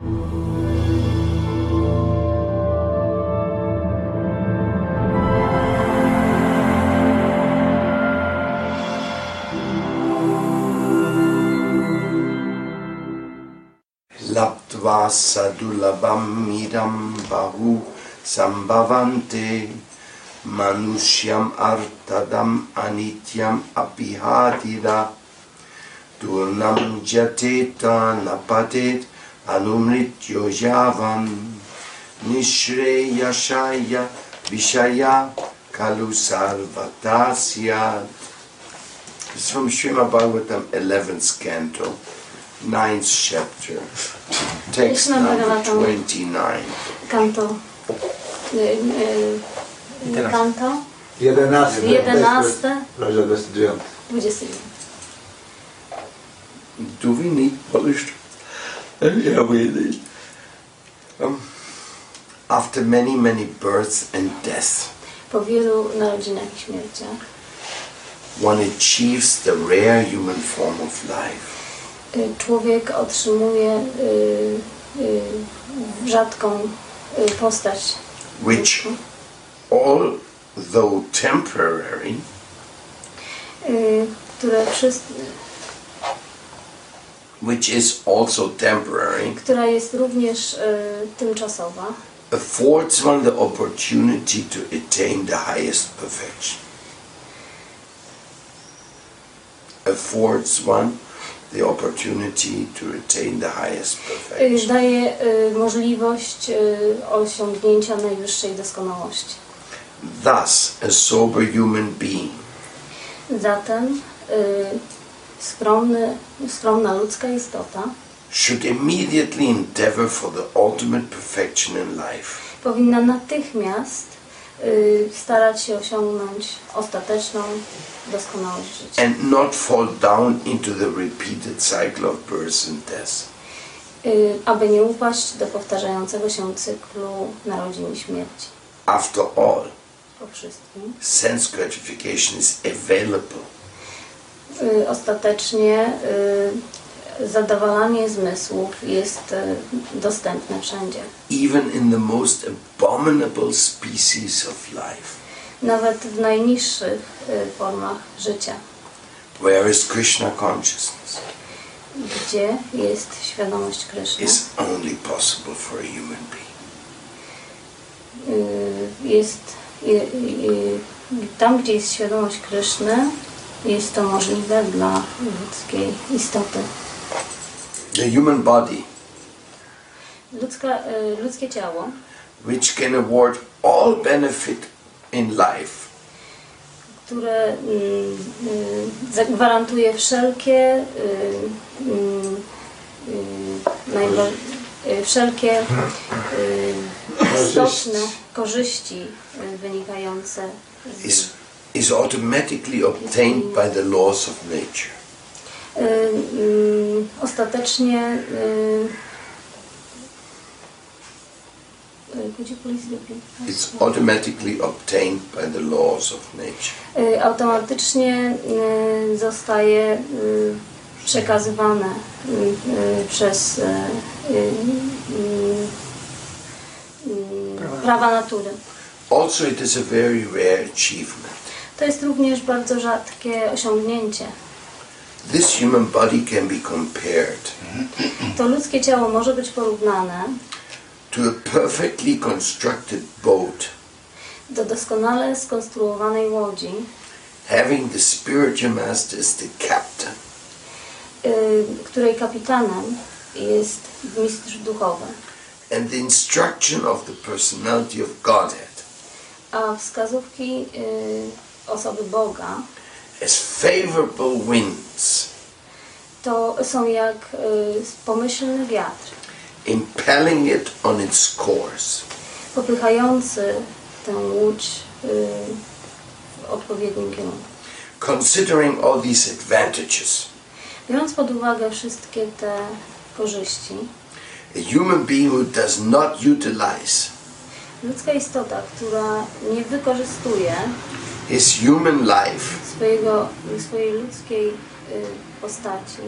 लब्ध्वा सदुर्लभम् मिरम् बहु सम्भवन्ते मनुष्यम् अर्थदम् अनित्यम् अपि हातिरा तूर्णम् जतेत न पतेत् anumrityo yavam nishreyashaya vishaya kalu sarvatasyat. This is from Srimad Bhagavatam 11th canto, 9th chapter, text number Bhagavatam. 29. Kanto. Kanto. 11. Jedenaste. Rozdział 29. 29. Do we need Polish? Yeah, we. Um, after many, many births and deaths, Po wielu narodzinach i śmierciach one achieves the rare human form of life. y, człowiek otrzymuje y, y, rzadką y, postać, which, although temporary, y, które wszyscy, which is also temporary, która jest również y, tymczasowa, affords one the opportunity to attain the highest perfection. Affords one the opportunity to attain the highest perfection. daje y, możliwość y, osiągnięcia najwyższej doskonałości. Thus, a sober human being Zatem y, skromny, skromna ludzka istota should immediately endeavor for the ultimate perfection in life. powinna natychmiast y, starać się osiągnąć ostateczną doskonałość życia. and not fall down into the repeated cycle of birth and death. Y, aby nie upaść do powtarzającego się cyklu narodzin i śmierci. After all, Po wszystkim. sense gratification is available ostatecznie y, zadowalanie zmysłów jest y, dostępne wszędzie. even in the most abominable species of life. Nawet w najniższych y, formach życia, Where is Krishna consciousness? gdzie jest świadomość Kryszny. Is only possible for a human being. y, jest y, y, tam, gdzie jest świadomość Kryszny, jest to możliwe dla ludzkiej istoty. The human body, Ludzka, y, ludzkie ciało, which can award all benefit in life, które y, y, zagwarantuje wszelkie najwa- y, wszelkie istotne korzyści wynikające z is, automatically obtained by the laws of nature. Y, y, ostatecznie y, could you please repeat? It's automatically obtained by the laws of nature. Automatycznie zostaje przekazywane przez prawa natury. Also, it is a very rare achievement. To jest również bardzo rzadkie osiągnięcie. This human body can be compared To ludzkie ciało może być porównane to a perfectly constructed boat do doskonale skonstruowanej łodzi, having the spiritual master as the captain. y, której kapitanem jest mistrz duchowy, and the instruction of the personality of Godhead. A wskazówki y, osoby Boga as favorable winds to są jak y, pomyślny wiatr. impelling it on its course. popychający tę łódź y, w odpowiednim kierunku. Considering all these advantages, Biorąc pod uwagę wszystkie te korzyści, a human being who does not utilize ludzka istota, która nie wykorzystuje his human life swojego, swojej ludzkiej y, postaci,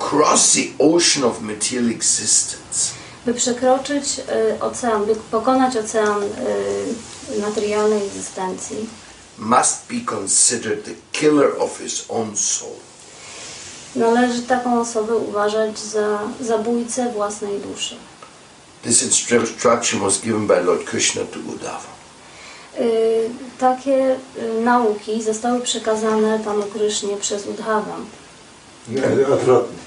across the ocean of material existence by przekroczyć y, ocean, by pokonać ocean y, materialnej egzystencji, must be considered the killer of his own soul. należy taką osobę uważać za zabójcę własnej duszy. This instruction was given by Lord Krishna to Uddhava. Y, Takie y, nauki zostały przekazane panu Krysznie przez Udhawę. Nie, odwrotnie.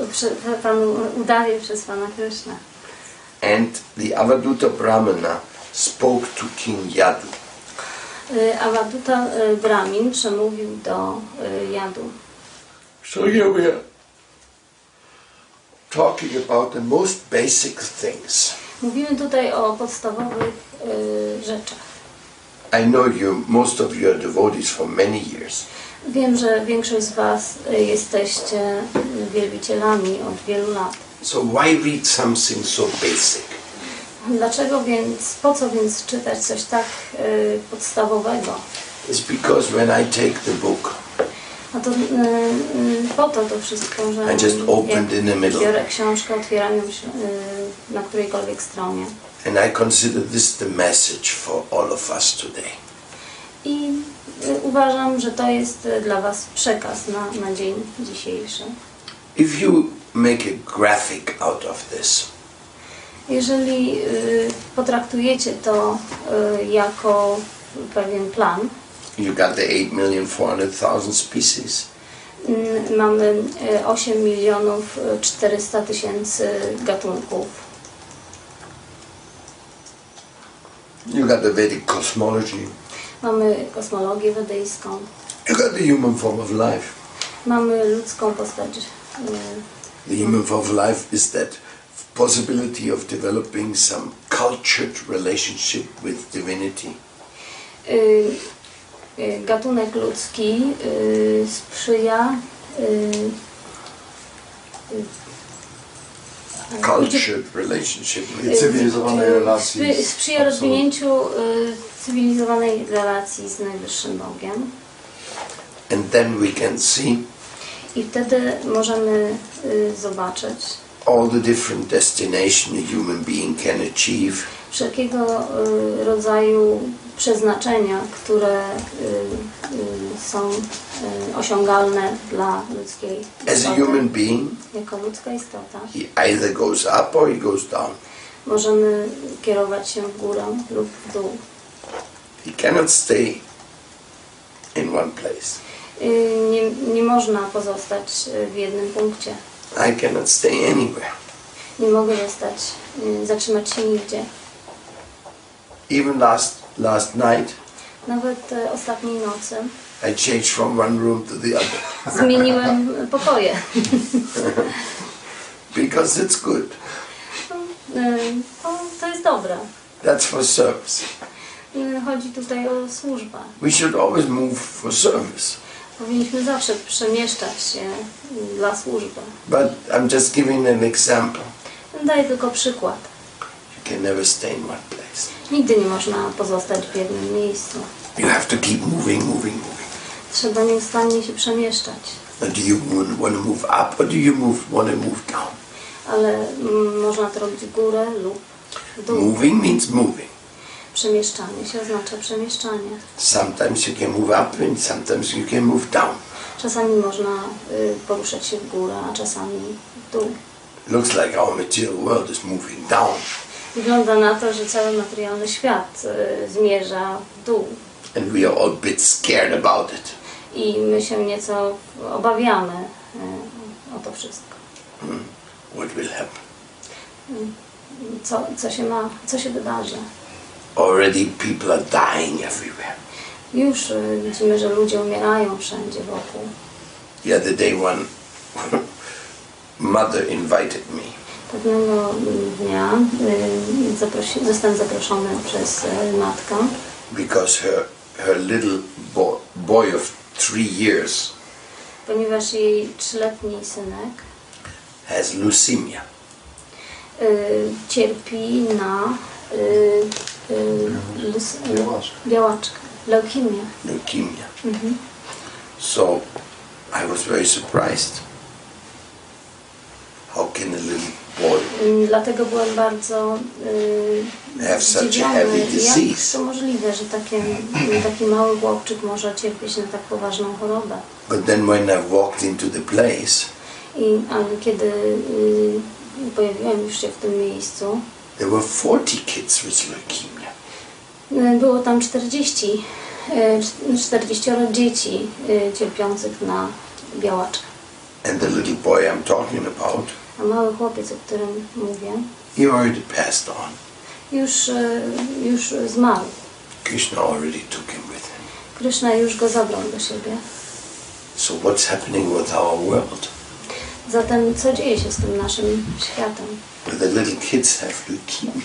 Y, Panu Udawie przez pana Krysznę. And the Avaduta Brahmana spoke to King Yadu. Avaduta Brahmin przemówił do y, Jadu. So here we are talking about the most basic things. Mówimy tutaj o podstawowych y, rzeczach. I know you, most of you are devotees for many years. Wiem, że większość z Was y, jesteście wielbicielami od wielu lat. So why read something so basic? Dlaczego więc, po co więc czytać coś tak y, podstawowego? It's because when I take the book, A to y, y, po to to wszystko, że I just opened in the middle. biorę książkę, otwieram ją y, na którejkolwiek stronie and I consider this the message for all of us today. i uważam, że to jest y, dla Was przekaz na, na dzień dzisiejszy. If you make a graphic out of this, Jeżeli y, potraktujecie to y, jako pewien plan, you got the 8,400,000 species. mamy y, 8 milionów y, 400 tysięcy gatunków. You got the Vedic cosmology. Mamy kosmologię wedyjską, You got the human form of life. mamy ludzką postać. y, The human form of life is that possibility of developing some cultured relationship with divinity. y, y, Gatunek ludzki sprzyja y, y, Cultured relationship with Cywilizowanej relacji Spry- z sprzyja rozwinięciu y, cywilizowanej relacji z Najwyższym Bogiem. and then we can see I wtedy możemy y, zobaczyć all the different destination a human being can achieve wszelkiego y, rodzaju przeznaczenia, które y, y, są y, osiągalne dla ludzkiej as a istoty. human being. Jako ludzka istota He either goes up or he goes down. możemy kierować się w górę lub w dół. He cannot stay in one place. Nie, nie można pozostać w jednym punkcie. I cannot stay anywhere. Nie mogę zostać, zatrzymać się nigdzie. Even last last night, Nawet e, ostatniej nocy I changed from one room to the other zmieniłem pokoje. because it's good. To, to jest dobre. That's for service. Y, Chodzi tutaj o służbę. We should always move for service. Powinniśmy zawsze przemieszczać się dla służby. But I'm just giving an example. Daję tylko przykład. Can never stay in one place. Nigdy nie można pozostać w jednym miejscu. You have to keep moving, moving, moving. Trzeba nieustannie się przemieszczać. Now, do you want to move up or do you move want to move down? Ale mm, można to robić w górę lub w dół. Moving means moving. Przemieszczanie się oznacza przemieszczanie. Sometimes you can move up and sometimes you can move down. Czasami można y, poruszać się w górę, a czasami w dół. Looks like our material world is moving down. Wygląda na to, że cały materialny świat y, zmierza w dół And we are all a bit scared about it. i my się nieco obawiamy y, o to wszystko. What will happen? Co, co, się ma, co się wydarzy? Already people are dying everywhere. Już y, widzimy, że ludzie umierają wszędzie wokół. The other day one mother invited me Pewnego dnia y, zaprosi, zostałem zaproszony przez y, matkę, because her her little bo- boy of three years ponieważ jej trzyletni synek has leukemia. y, cierpi na y, lus- Białaczkę. leukemię. leukemia. So I was very surprised. How can a little Y, Dlatego byłem bardzo y, zdziwiony, jak to możliwe, że takie, taki mały chłopczyk może cierpieć na tak poważną chorobę. But then when I walked into the place, I, ale kiedy y, pojawiłem już się w tym miejscu, there were 40 kids with leukemia. y, było tam 40, y, 40 dzieci cierpiących na białaczkę. And the little boy I'm talking about, A mały chłopiec, o którym mówię, he already passed on. już, y, już zmarł. Krishna already took him with him. Krishna już go zabrał do siebie. So what's happening with our world? Zatem co dzieje się z tym naszym światem, Where the little kids have leukemia?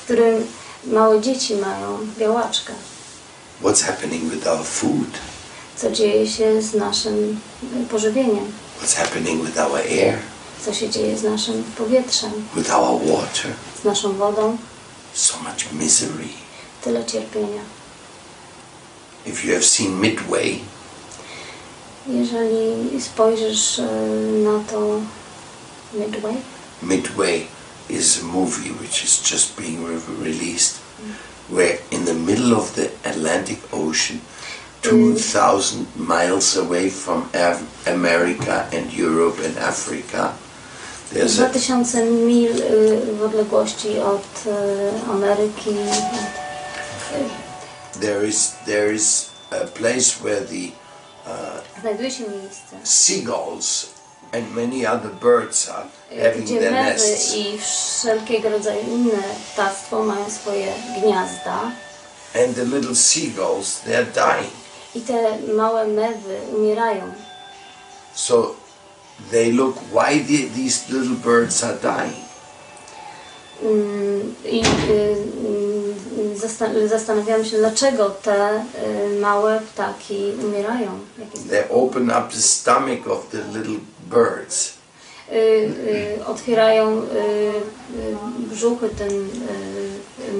w którym małe dzieci mają białaczkę? What's happening with our food? Co dzieje się z naszym pożywieniem? What's happening with our air? Co się dzieje z naszym powietrzem, With our water? z naszą wodą? So much misery. Tyle cierpienia. If you have seen Midway, Jeżeli spojrzysz y, na to Midway, Midway is a movie which is just being re- released, where in the middle of the Atlantic Ocean, 2,000 miles away from America and Europe and Africa, 2000 mil y, w odległości od y, Ameryki, there is there is a place where the miejsce, seagulls and many other birds are having their nests. i wszelkiego rodzaju inne ptactwo mają swoje gniazda And the little seagulls, they're dying. i te małe mewy umierają. So they look why the, these little birds are dying. Mm, I y, y, zastan- zastanawiałam się, dlaczego te y, małe ptaki umierają. They open up the stomach of the little birds otwierają brzuchy tym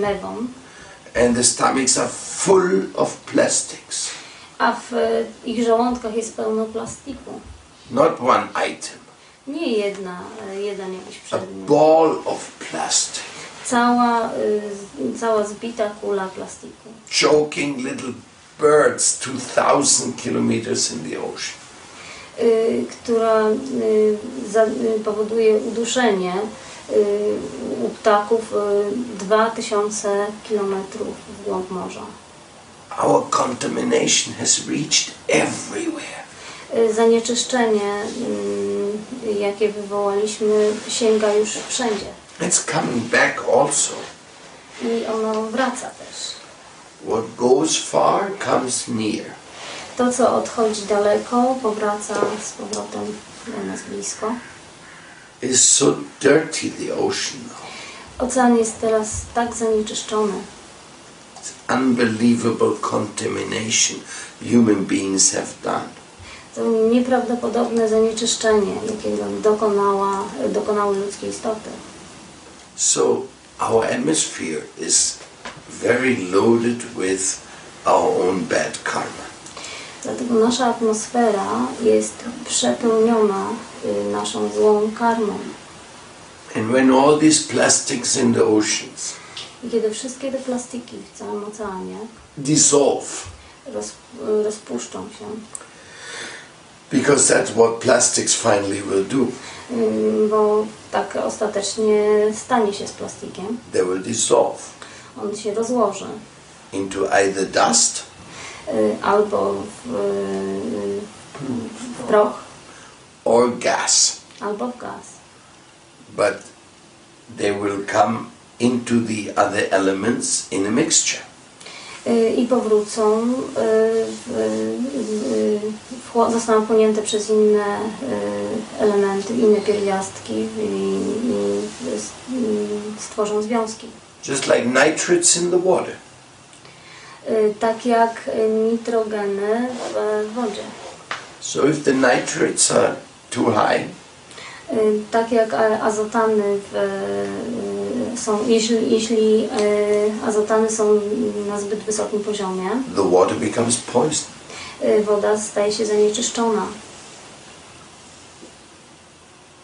mewom, and the stomachs are full of plastics. a w ich żołądkach jest pełno plastiku. Not one item, Nie jedna, y, jeden jakiś a przedmiot. ball of plastic, Cała, y, cała zbita kula plastiku, choking little birds 2,000 kilometers in the ocean. y, która y, za, y, powoduje uduszenie u ptaków y, 2000 km w głąb morza. Our contamination has reached everywhere. Y, Zanieczyszczenie, y, jakie wywołaliśmy, sięga już wszędzie It's coming back also. i ono wraca też. What goes far comes near. To, co odchodzi daleko, powraca z powrotem do nas blisko. It's so dirty, the ocean. Ocean jest teraz tak zanieczyszczony. It's unbelievable contamination human beings have done. To nieprawdopodobne zanieczyszczenie, jakiego dokonała, dokonały ludzkie istoty. So our atmosphere is very loaded with our own bad karma. Dlatego nasza atmosfera jest przepełniona y, naszą złą karmą. And when all these plastics in the oceans I kiedy wszystkie te plastiki w całym oceanie dissolve, roz, y, rozpuszczą się, because that's what plastics finally will do, y, bo tak ostatecznie stanie się z plastikiem, they will dissolve on się rozłoży into either dust y, albo w, y, w proch, or gas. albo w gaz. but they will come into the other elements in a mixture. Y, i powrócą, y, wchło- zostaną wchłonięte przez inne elementy, inne pierwiastki i, stworzą związki. Just like nitrates in the water. Tak jak nitrogeny w wodzie. So if the nitrates are too high, Tak jak azotany w, są, jeśli, jeśli y, azotany są na zbyt wysokim poziomie, the water becomes poison. y, woda staje się zanieczyszczona.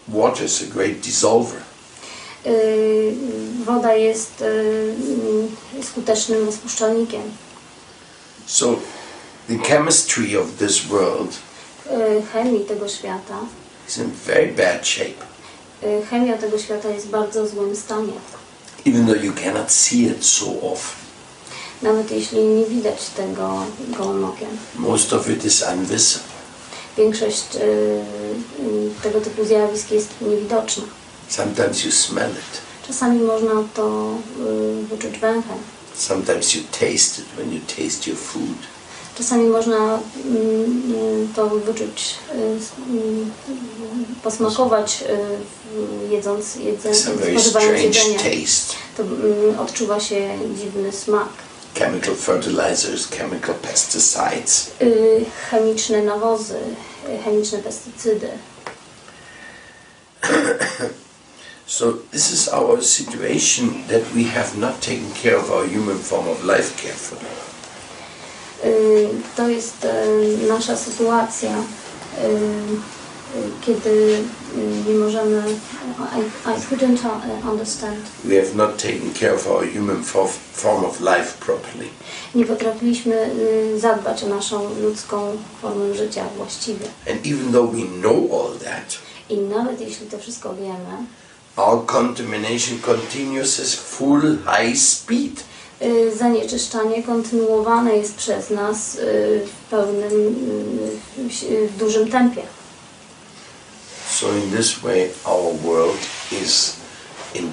Water is a great dissolver. Y, Woda jest y, skutecznym rozpuszczalnikiem. So the chemistry of this world Chemii tego świata, is in very bad shape. chemia tego świata jest w bardzo złym stanie. Even though you cannot see it so often. Nawet jeśli nie widać tego gołym okiem. Most of it is invisible. Większość y, y, tego typu zjawisk jest niewidoczna. Sometimes you smell it. Czasami można to y, wyczuć węchem. Sometimes you taste it when you taste your food. Czasami można mm, y, to wyczuć, y, mm, posmakować y, jedząc, very spożywając jedzenie. To mm, odczuwa się dziwny smak. Chemical fertilizers, chemical pesticides. Y, Chemiczne nawozy, chemiczne pestycydy. So this is our situation that we have not taken care of our human form of life carefully. Y, To jest y, nasza sytuacja, y, kiedy nie możemy. I, I couldn't uh, understand. We have not taken care of our human fo- form of life properly. Nie potrafiliśmy zadbać o naszą ludzką formę życia właściwie. And even though we know all that, I nawet jeśli to wszystko wiemy, our contamination continues at full high speed. Y, zanieczyszczanie kontynuowane jest przez nas y, w pełnym, y, w, dużym tempie. So in this way, our world is in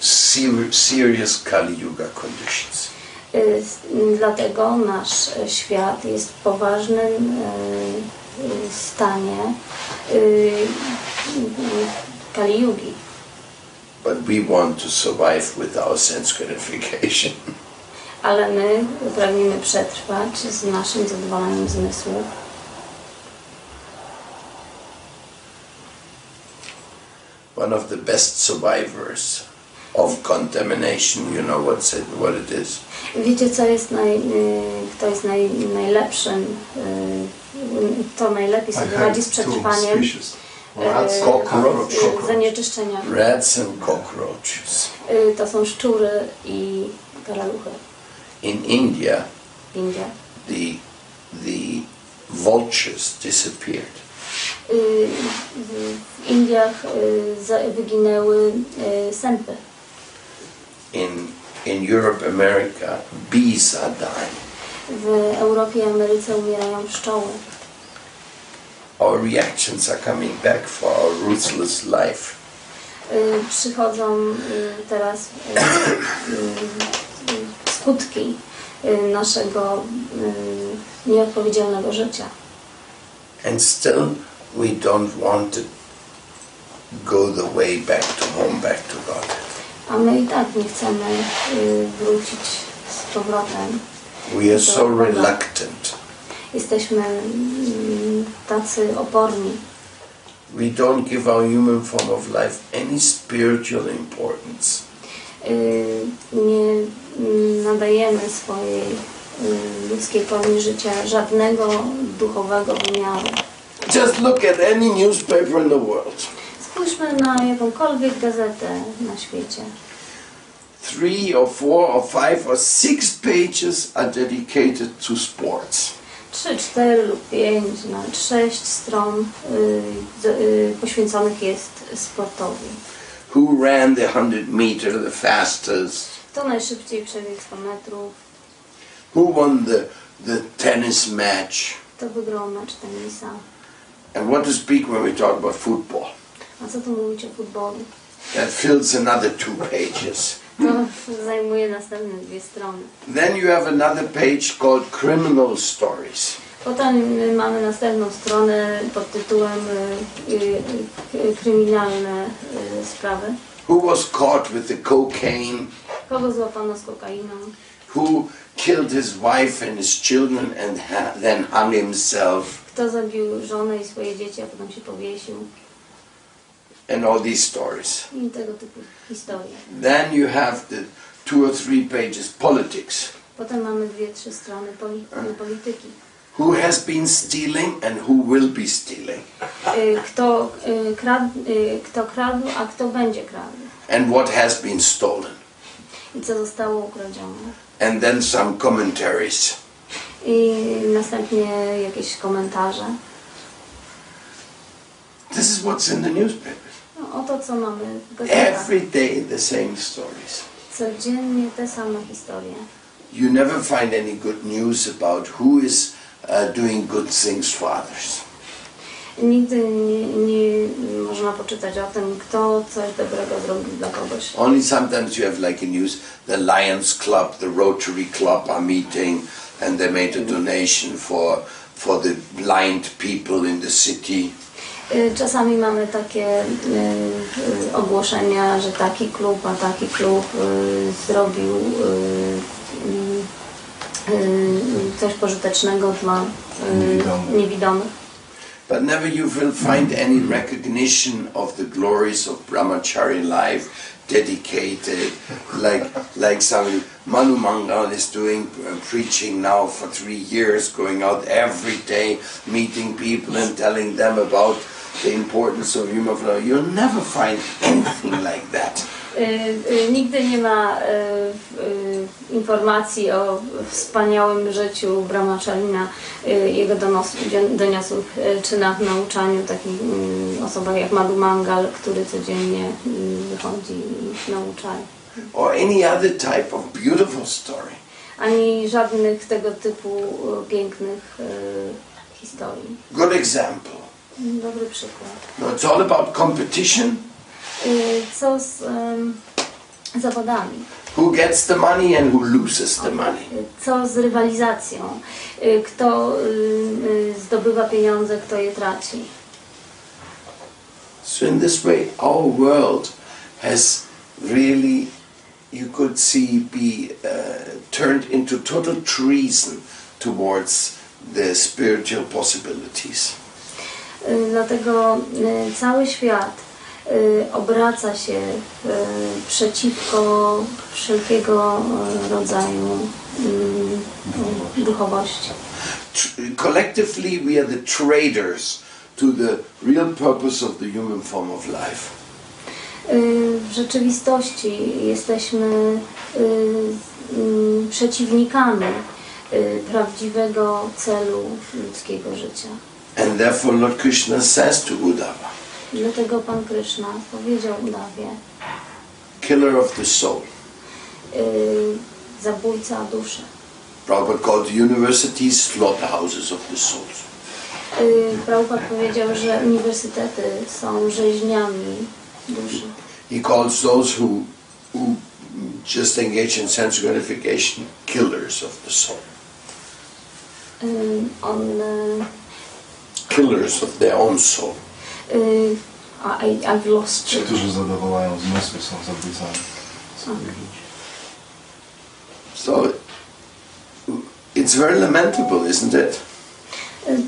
ser- serious Kali Yuga conditions. Dlatego nasz świat jest w poważnym stanie Kali Yugi. But we want to survive with our sense gratification. Ale my pragniemy przetrwać z naszym zadowaleniem zmysłów. One of the best survivors of contamination, you know what's it, what it is? Wiecie, co jest naj, y, kto jest naj, najlepszym, y, kto najlepiej sobie radzi z przetrwaniem Rats, y, cockroach, y, zanieczyszczenia? Rats and cockroaches. Y, To są szczury i karaluchy In India, w Indiach. the, the vultures disappeared. Y, w- Indiach y, wyginęły y, sępy. In, in Europe, America, bees are dying. W Europie i Ameryce umierają pszczoły. Our reactions are coming back for our ruthless life. Y, Przychodzą y, teraz y, skutki naszego nieodpowiedzialnego życia. And still, we don't want to go the way back to home, back to God. A my i tak nie chcemy wrócić z powrotem. We are so reluctant. Jesteśmy mm, tacy oporni. We don't give our human form of life any spiritual importance. Y, nie mm, nadajemy swojej y, ludzkiej formie życia żadnego duchowego wymiaru. Just look at any newspaper in the world. Spójrzmy na jakąkolwiek gazetę na świecie. Three or four or five or six pages are dedicated to sports. Trzy, cztery lub pięć, nawet sześć stron y, z- y, poświęconych jest sportowi. Who ran the 100 meter the fastest? Kto najszybciej przebiegł 100 metrów, Who won the, the tennis match? kto wygrał mecz tenisa. And what to speak when we talk about football? A co tu mówić o futbolu? That fills another two pages. To zajmuje następne dwie strony. Then you have another page called Criminal Stories. Potem mamy następną stronę pod tytułem y, y, y, Kryminalne sprawy. Who was caught with the cocaine? Kogo złapano z kokainą? Who killed his wife and his children and then hung himself? Kto zabił żonę i swoje dzieci, a potem się powiesił? And all these stories. I tego typu historie. Then you have the two or three pages politics. Potem mamy dwie, trzy strony poli polityki. Who has been stealing and who will be stealing? Y, Kto, y, krad, y, kto kradł, a kto będzie kradł? And what has been stolen? I co zostało ukradzione? And then some commentaries. I następnie jakieś komentarze. This is what's in the newspapers. No, oto co mamy w gazetach. Every day the same stories. Codziennie te same historie. You never find any good news about who is uh, doing good things for others. Nigdy nie, nie można poczytać o tym, kto coś dobrego zrobił dla kogoś. Only sometimes you have like a news, the Lions Club, the Rotary Club are meeting and they made a donation for, for the blind people in the city. Y, Czasami mamy takie y, y, ogłoszenia, że taki klub, a taki klub zrobił coś pożytecznego dla Niewidomych. But never you will find any recognition of the glories of brahmachari life dedicated like like somebody Manu Mangal is doing uh, preaching now for three years going out every day meeting people and telling them about the importance of human flow you'll never find anything like that Y, y, Nigdy nie ma y, informacji o wspaniałym życiu Brahmacharina, jego doniosłych czynach, nauczaniu takich y, osobach jak Madhu Mangal, który codziennie y, wychodzi i naucza. or any other type of beautiful story Ani żadnych tego typu pięknych historii. good example Dobry przykład. no, it's all about competition Y, Co z ym, zawodami? who gets the money and who loses the money Co z rywalizacją? Y, Kto y, y, zdobywa pieniądze, kto je traci? So in this way, our world has really, you could see, be uh, turned into total treason towards the spiritual possibilities. Y, Dlatego y, cały świat y, obraca się przeciwko wszelkiego rodzaju duchowości. Collectively, we are the traitors to the real purpose of the human form of life. W rzeczywistości jesteśmy przeciwnikami prawdziwego celu ludzkiego życia. And therefore, Lord Krishna says to Uddhava, Dlatego Pan Kryszna powiedział Udawie, killer of the soul. y, zabójca duszy. Prabhupada called the universities slaughterhouses of the souls. Y, Prabhupada powiedział, że uniwersytety są rzeźniami duszy. He calls those who, who just engage in sense gratification killers of the soul, Y, On... killers of their own soul. y, I, I've lost Ci, którzy zadowalają zmysły, są zabójcami swoich ludzi. So it's very lamentable, isn't it?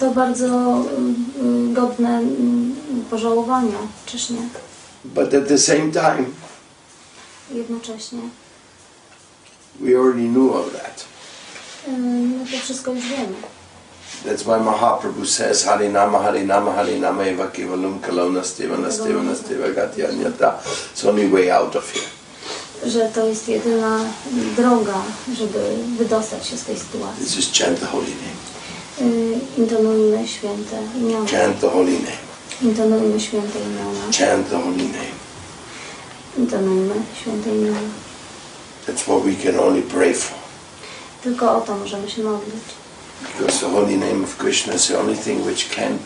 To bardzo y, godne y, pożałowania, czyż nie? But at the same time, Jednocześnie. we already knew all that. y, My to wszystko już wiemy. That's why Mahaprabhu says Harinama Harinama Harinama eva kevalam kalona stevana stevana steva gatyanyata. It's only way out of here. Że to jest jedyna droga, żeby wydostać się z tej sytuacji. This is chant the holy name. Y, Intonujmy święte imiona. Chant the holy name. Intonujmy święte imiona. Chant the holy name. Intonujmy święte imiona. That's what we can only pray for. Tylko o to możemy się modlić. Because the holy name of Krishna is the only thing which can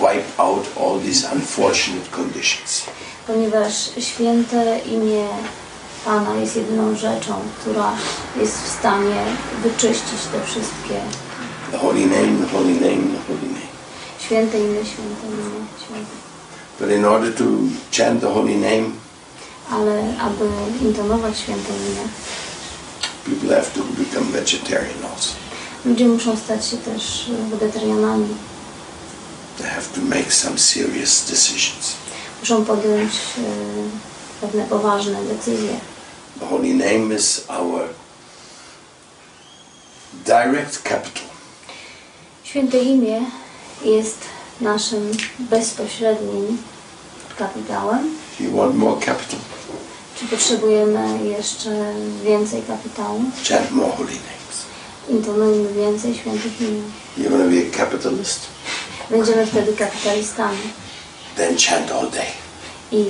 wipe out all these unfortunate conditions. Ponieważ święte imię Pana jest jedyną rzeczą, która jest w stanie wyczyścić te wszystkie The holy name, the holy name, the holy name. święte imię, święte imię, święte. But in order to chant the holy name, Ale aby intonować święte imię, people have to become vegetarian also. Ludzie muszą stać się też wegetarianami. They have to make some serious decisions. Muszą podjąć e, pewne poważne decyzje. The holy name is our direct capital. Święte imię jest naszym bezpośrednim kapitałem. You want more capital? Czy potrzebujemy jeszcze więcej kapitału? Chant more holy Intonujmy więcej świętych imion. You're going to be a capitalist? Będziemy wtedy kapitalistami Then chant all day. i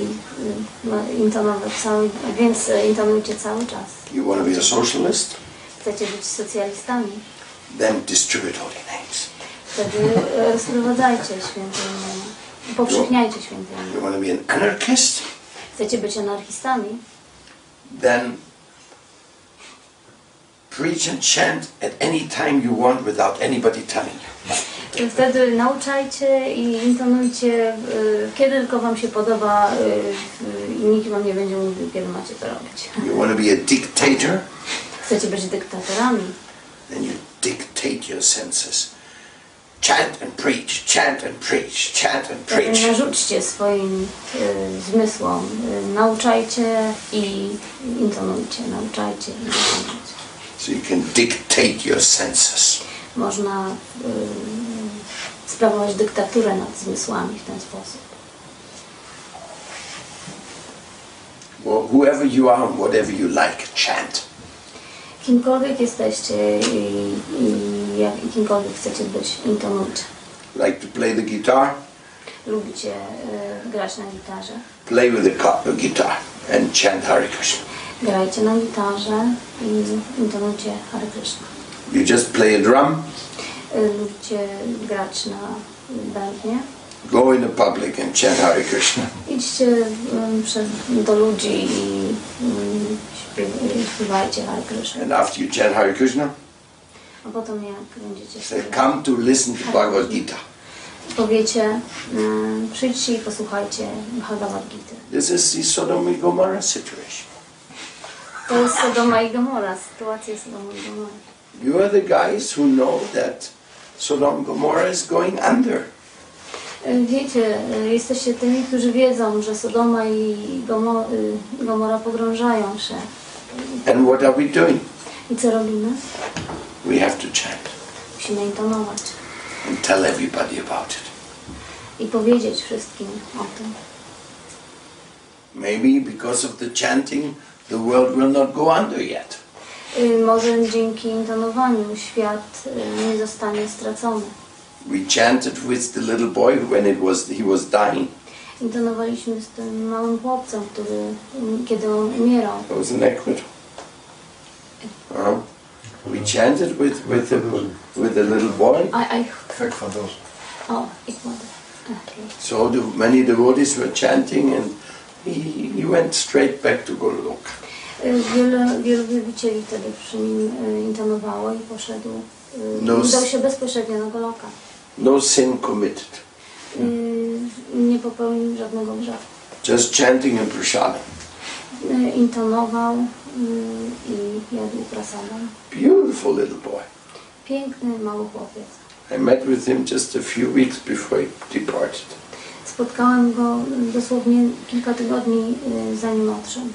no, intonować cały, więc y, intonujcie cały czas. You want to be a socialist? Chcecie być socjalistami? Then distribute holy names. Wtedy y, rozprowadzajcie święte imiona. Upowszechniajcie święte imiona. You want to be an anarchist? Chcecie być anarchistami? Then preach and chant at any time you want without anybody telling you. Wtedy nauczajcie i intonujcie, y, kiedy tylko Wam się podoba y, y, i nikt Wam nie będzie mówił, kiedy macie to robić. You want to be a dictator? Chcecie być dyktatorami? Then you dictate your senses. Chant and preach, chant and preach, chant and preach. narzućcie swoim y, zmysłom, y, nauczajcie i intonujcie, nauczajcie i intonujcie. So you can dictate your senses. Można y, sprawować dyktaturę nad zmysłami w ten sposób. Well, whoever you are, whatever you like, chant. Kimkolwiek jesteście i, i, jak, i kimkolwiek chcecie być, intonujcie. Like to play the guitar? Lubicie y, grać na gitarze? Play with the co- guitar and chant Hare Krishna. Grajcie na gitarze i intonujcie Hare Krishna. You just play a drum, Y, Lubicie grać na bębnie? go in the public and chant Hare Krishna. Idźcie przed, do ludzi i śpiew- i śpiewajcie Hare Krishna. And after you chant Hare Krishna, A potem jak będziecie say, come to listen to Bhagavad Gita. powiecie, y, przyjdźcie i posłuchajcie Bhagavad Gita. This is the Sodom and Gomorrah situation. To jest Sodoma i Gomora, sytuacja Sodoma i Gomora. You are the guys who know that Sodom and Gomorrah is going under. Y, Wiecie, y, jesteście tymi, którzy wiedzą, że Sodoma i Gomo, y, Gomora pogrążają się. And what are we doing? I co robimy? We have to chant Musimy intonować and tell everybody about it. i powiedzieć wszystkim o tym. Maybe because of the chanting, the world will not go under yet. Może dzięki intonowaniu świat nie zostanie stracony. We chanted with the little boy when it was he was dying. Intonowaliśmy z tym małym chłopcem, który, kiedy on umierał. It was in Ecuador. Uh, we chanted with with the with the little boy. I Ekwadorze. o, Ekwador. Okay. So the, many devotees were chanting, and he, he went straight back to Goloka. Y, Wiele, wielu wielbicieli wtedy przy nim y, intonowało i poszedł, y, No udał się bezpośrednio na Goloka. No sin committed. Nie popełnił żadnego grzechu. Just chanting and prasadam. Y, Intonował i jadł prasadam. Beautiful little boy. Piękny, mały chłopiec. I met with him just a few weeks before he departed. Spotkałem go dosłownie kilka tygodni y, zanim odszedł.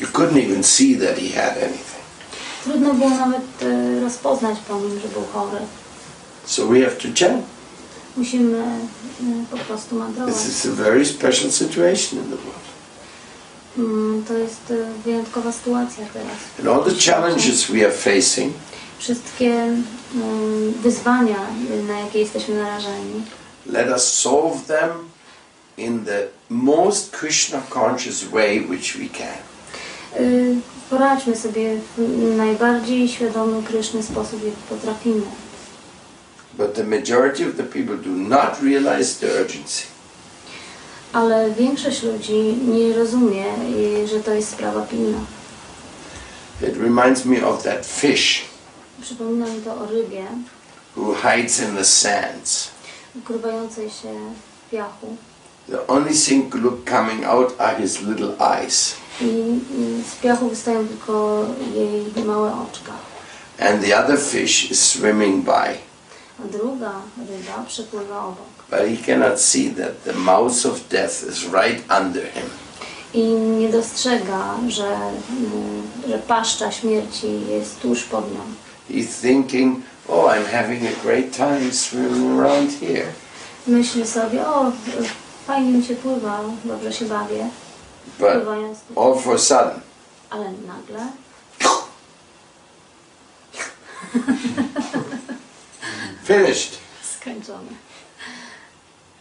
You couldn't even see that he had anything. Trudno było nawet y, rozpoznać po nim, że był chory. So we have to. Musimy y, po prostu mandrować. This is a very special situation in the world. Mm, To jest wyjątkowa sytuacja teraz. And all the challenges we are facing, Wszystkie y, wyzwania, na jakie jesteśmy narażeni, let us solve them in the most Krishna conscious way which we can. y, poradźmy sobie w najbardziej świadomy, kryszny sposób, jaki potrafimy. But the majority of the people do not realize the urgency. Ale większość ludzi nie rozumie, y, że to jest sprawa pilna. It reminds me of that fish Przypomina mi to o rybie who hides in the sands. Ukrywającej się w piachu. The only thing look coming out are his little eyes. I, I z piachu wystają tylko jej małe oczka. And the other fish is swimming by. A druga ryba przepływa obok. But he cannot see that the mouth of death is right under him. I nie dostrzega, że, mm, że paszcza śmierci jest tuż pod nią. He's thinking, oh, I'm having a great time swimming around here. Myśli sobie, o, fajnie mi się pływa, dobrze się bawię, But pływając all for a sudden, Ale nagle finished. skończone.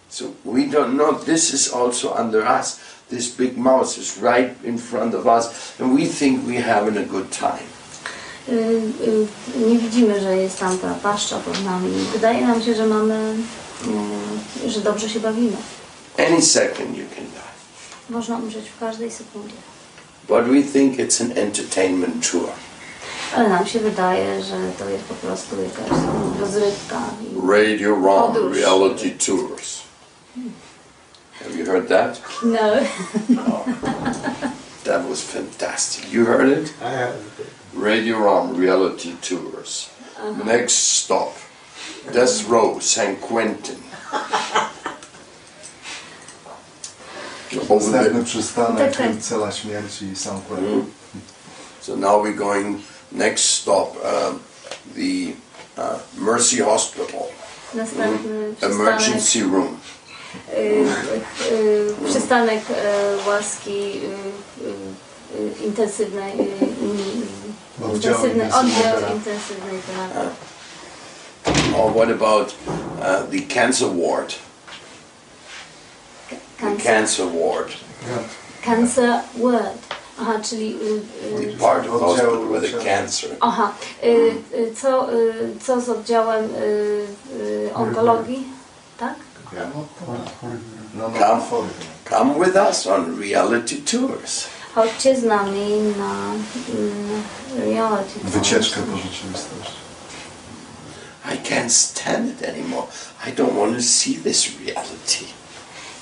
So we don't know. This is also under us. This big mouse is right in front of us, and we think we're having a good time. Y, y, nie widzimy, że jest tam ta paszcza pod nami. Wydaje nam się, że mamy, y, że dobrze się bawimy. Any second you can die. Można umrzeć w każdej sekundzie. But we think it's an entertainment tour. Ale nam się wydaje, że to jest po prostu jakaś rozrywka. Radio Podróż. reality tours. Have you heard that? No. That was fantastic. You heard it? I have Radio Rom reality tours. Next stop, Death Row, San Quentin. Over there. przystanek, Tak, tak. cela śmierci San Quentin. So now we're going. Next stop, um, the uh, Mercy Hospital, Następny przystanek, emergency room. y, y, przystanek łaski intensywnej, y, y, intensywny oddział intensywnej terapii. Or what about uh, the cancer ward? The Cancer, cancer ward, cancer ward. Aha, czyli y, the y, part of the hospital with the cancer. aha, y, y, co, y, co z oddziałem y, y, onkologii, tak? No, no, Tam. chory. Come with us on reality tours. Chodźcie z nami na mm, reality. Wycieczkę po rzeczywistości. I can't stand it anymore. I don't want to see this reality.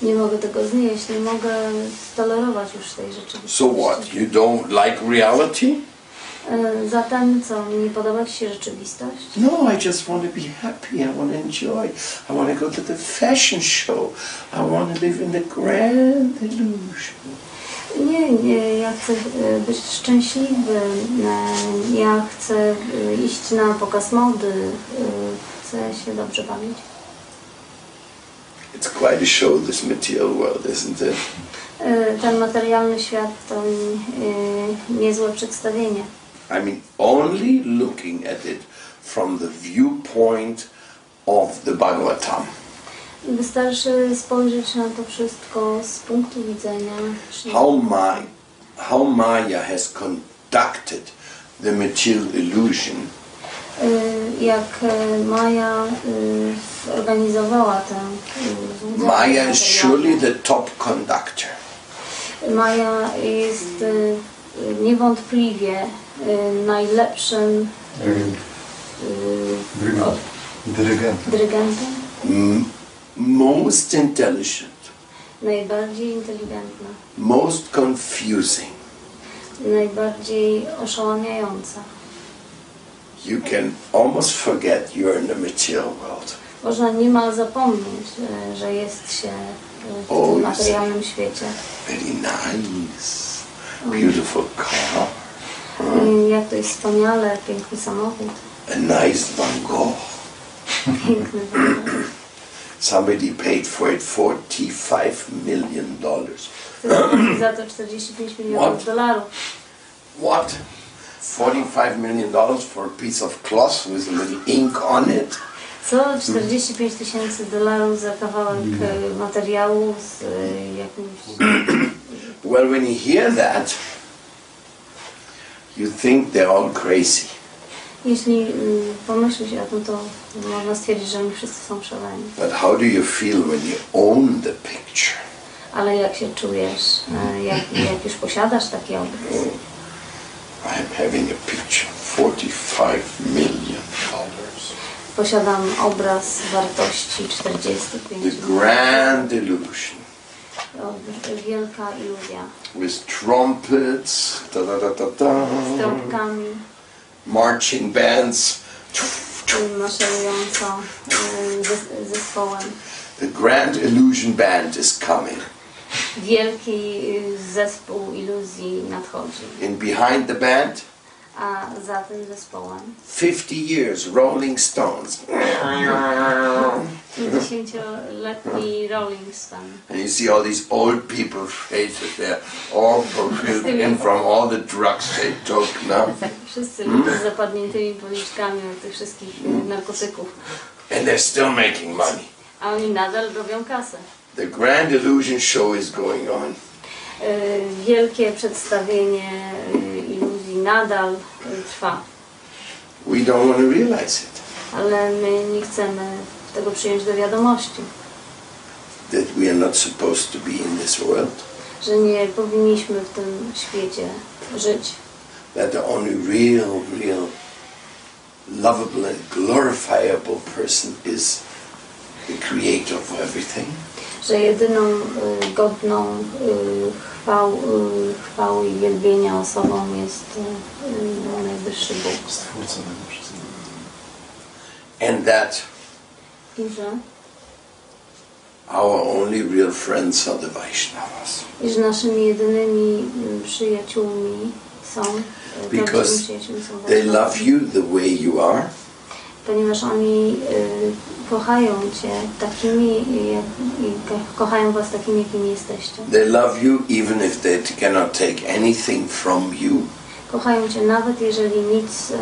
Nie mogę tego znieść, nie mogę stolerować już tej rzeczywistości. So what? You don't like reality? Y, Zatem co, nie podoba Ci się rzeczywistość? No, I just want to be happy. I want to enjoy. I want to go to the fashion show. I want to live in the grand illusion. Nie, nie, ja chcę y, być szczęśliwy, y, ja chcę y, iść na pokaz mody, chcę się dobrze bawić. It's quite a show, this material world, isn't it? Ten materialny świat to niezłe przedstawienie. I mean, only looking at it from the viewpoint of the Bhagavatam. Wystarczy spojrzeć na to wszystko z punktu widzenia how Maya, how Maya has conducted the material illusion. Y, jak y, Maja y, zorganizowała tę Maya is surely the top conductor. Maja jest niewątpliwie najlepszym Dyrygentem. dyrygentem, M- most intelligent, najbardziej inteligentna, most confusing. najbardziej oszałamiająca. You can almost forget you're in the material world. Można niemal zapomnieć, y, że jest się y, w O, tym materialnym świecie. Very nice, beautiful car, Y, Jak to jest wspaniale, piękny samochód, a nice Van Gogh. piękny wygląd. Somebody paid for it 45 million dollars. Chcę zapłacić za to 45 milionów What? dolarów. What? 45 million dollars for a piece of cloth with a little ink on it? Co 45 tysięcy dolarów za kawałek y, materiału z y, jakimś... Well, when you hear that, you think they're all crazy. Jeśli y, pomyśli się o tym, to można stwierdzić, że oni wszyscy są szaleni. But how do you feel when you own the picture? Ale jak się czujesz, e, jak, jak już posiadasz taki obraz? I'm having a picture, 45 million dollars. Posiadam obraz wartości 45 The grand illusion Wielka iluzja with trumpets, da da da da da, z trąbkami, marching bands. zespołem. The grand illusion band is coming. Wielki y, zespół iluzji nadchodzi, In behind the band, a za tym zespołem 50 years, Rolling Stones. 50-letni Rolling Stone. And you see all these old people's faces there, all fulfilled in from all the drugs they took now. Wszyscy ludzie z zapadniętymi policzkami od tych wszystkich y, narkotyków. And they're still making money. A oni nadal robią kasę. The grand illusion show is going on. Y, Wielkie przedstawienie y, nadal trwa, We don't want to realize it. ale my nie chcemy tego przyjąć do wiadomości, That we are not supposed to be in this world. że nie powinniśmy w tym świecie żyć, That the only real, real, lovable and glorifiable person is the creator of everything. Że jedyną y, godną y, chwał, y, chwały i wielbienia osobą jest najwyższy Bóg. Stwórca. And that I że, our only real friends are the Vaishnavas. i że naszymi jedynymi przyjaciółmi są Because They love you the way you are. ponieważ oni kochają Cię takimi, jak, kochają Was takimi, jakimi jesteście. They love you even if they cannot take anything from you. Kochają Cię nawet jeżeli nic y,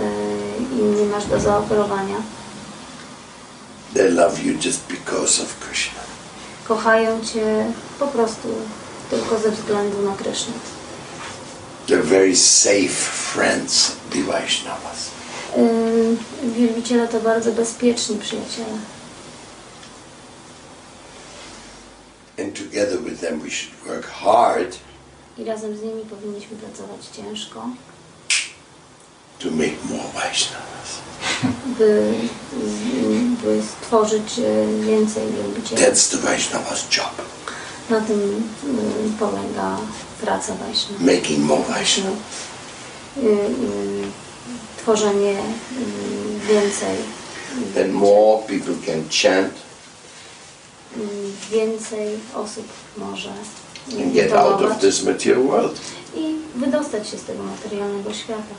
im nie masz do zaoferowania. They love you just because of Krishna. Kochają Cię po prostu tylko ze względu na Kryszna. They're very safe friends, the Vaishnavas. Wielbiciele to bardzo bezpieczni przyjaciele. And together with them we should work hard I razem z nimi powinniśmy pracować ciężko, to make more Vaishnavas. by, by stworzyć y, więcej wielbicieli. That's the Vaishnava's job, Na tym y, polega praca Wajszna. making more Vaishnavas. Y, y, Tworzenie y, więcej, Then more people can chant więcej osób może get out of this material world. i wydostać się z tego materialnego świata.